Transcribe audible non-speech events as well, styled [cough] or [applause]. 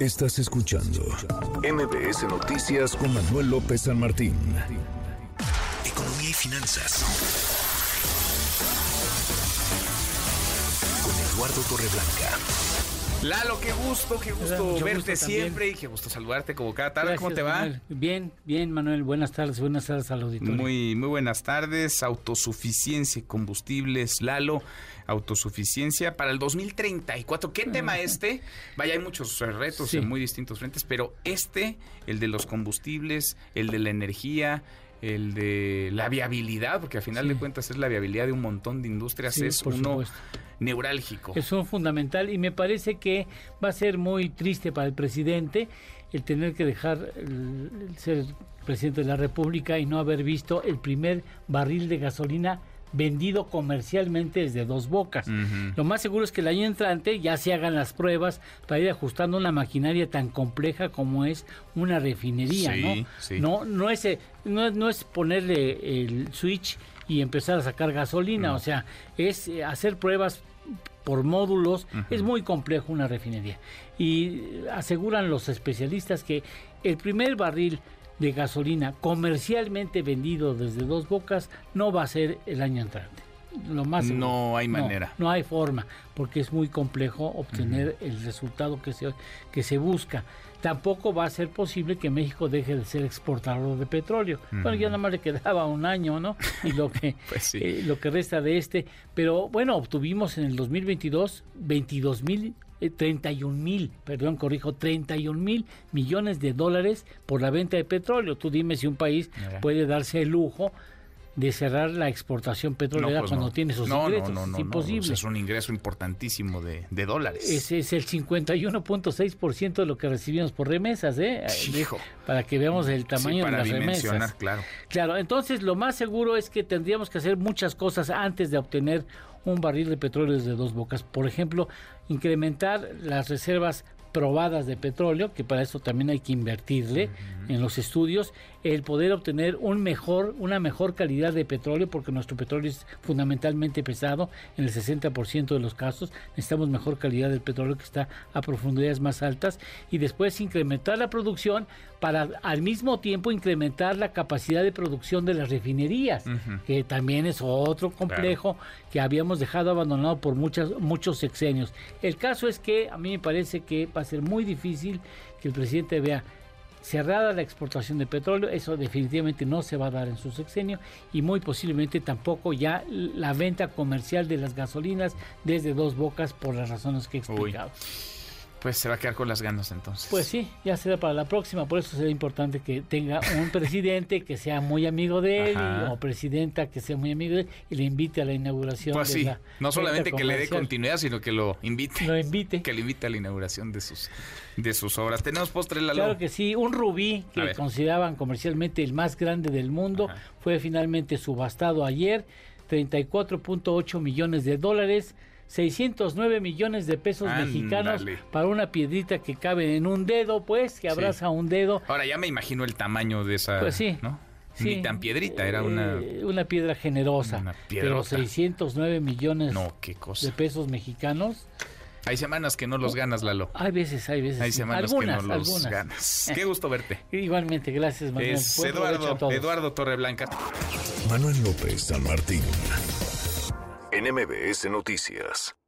Estás escuchando MBS Noticias con Manuel López San Martín. Economía y finanzas. Con Eduardo Torreblanca. Lalo, qué gusto, qué gusto verte siempre y qué gusto saludarte como cada tarde. ¿Cómo te va? Bien, bien, Manuel. Buenas tardes, buenas tardes al auditorio. Muy, muy buenas tardes. Autosuficiencia, combustibles, Lalo, autosuficiencia para el 2034. ¿Qué tema este? Vaya, hay muchos retos en muy distintos frentes, pero este, el de los combustibles, el de la energía, el de la viabilidad, porque al final de cuentas es la viabilidad de un montón de industrias, es uno neurálgico. Es un fundamental y me parece que va a ser muy triste para el presidente el tener que dejar el, ser presidente de la República y no haber visto el primer barril de gasolina vendido comercialmente desde dos bocas. Lo más seguro es que el año entrante ya se hagan las pruebas para ir ajustando una maquinaria tan compleja como es una refinería, ¿no? No, no es, no, es ponerle el switch y empezar a sacar gasolina, o sea, es eh, hacer pruebas por módulos, es muy complejo una refinería. Y aseguran los especialistas que el primer barril de gasolina comercialmente vendido desde dos bocas no va a ser el año entrante. Lo más no hay manera. No, hay forma, porque es muy complejo obtener el resultado que se, que se busca. Tampoco va a ser posible que México deje de ser exportador de petróleo. Bueno, ya nada más le quedaba un año, ¿no? [laughs] Y lo que, pues eh, lo que resta de este. Pero bueno, obtuvimos en el 2022 22 mil 31 eh, mil, perdón, corrijo, 31 mil millones de dólares por la venta de petróleo. Tú dime si un país puede darse el lujo de cerrar la exportación petrolera pues cuando tiene sus ingresos. No, no, es imposible. es un ingreso importantísimo de, dólares. Ese es el 51.6% de lo que recibimos por remesas, ¿eh? Hijo. Para que veamos el tamaño de las remesas. Claro. Claro, entonces lo más seguro es que tendríamos que hacer muchas cosas antes de obtener un barril de petróleo desde dos bocas. Por ejemplo, incrementar las reservas probadas de petróleo, que para eso también hay que invertirle en los estudios, el poder obtener un mejor, una mejor calidad de petróleo, porque nuestro petróleo es fundamentalmente pesado, en el 60% de los casos necesitamos mejor calidad del petróleo que está a profundidades más altas, y después incrementar la producción para al mismo tiempo incrementar la capacidad de producción de las refinerías, que también es otro complejo que habíamos dejado abandonado por muchas, muchos sexenios. El caso es que a mí me parece que va a ser muy difícil que el presidente vea cerrada la exportación de petróleo, eso definitivamente no se va a dar en su sexenio y muy posiblemente tampoco ya la venta comercial de las gasolinas desde dos bocas por las razones que he explicado. Pues se va a quedar con las ganas entonces. Pues sí, ya será para la próxima. Por eso será importante que tenga un [laughs] presidente que sea muy amigo de él o presidenta que sea muy amigo de él y le invite a la inauguración. Pues sí, no solamente que le dé continuidad, sino que lo invite. Lo invite. [laughs] Que le invite a la inauguración de sus, de sus obras. Tenemos postre la Claro que sí, un rubí que consideraban comercialmente el más grande del mundo fue finalmente subastado ayer, 34.8 millones de dólares 609 millones de pesos mexicanos para una piedrita que cabe en un dedo, pues, que abraza un dedo. Ahora ya me imagino el tamaño de esa, pues sí, ¿no? Ni tan piedrita, era una... Eh, una piedra generosa. Una pero 609 millones de pesos mexicanos. Hay semanas que no los ganas, Lalo. Hay veces, hay veces. Hay semanas que no los ganas. [laughs] Qué gusto verte. Igualmente, gracias, Manuel. Es Eduardo, Eduardo Torreblanca. Manuel López San Martín. NMBS Noticias.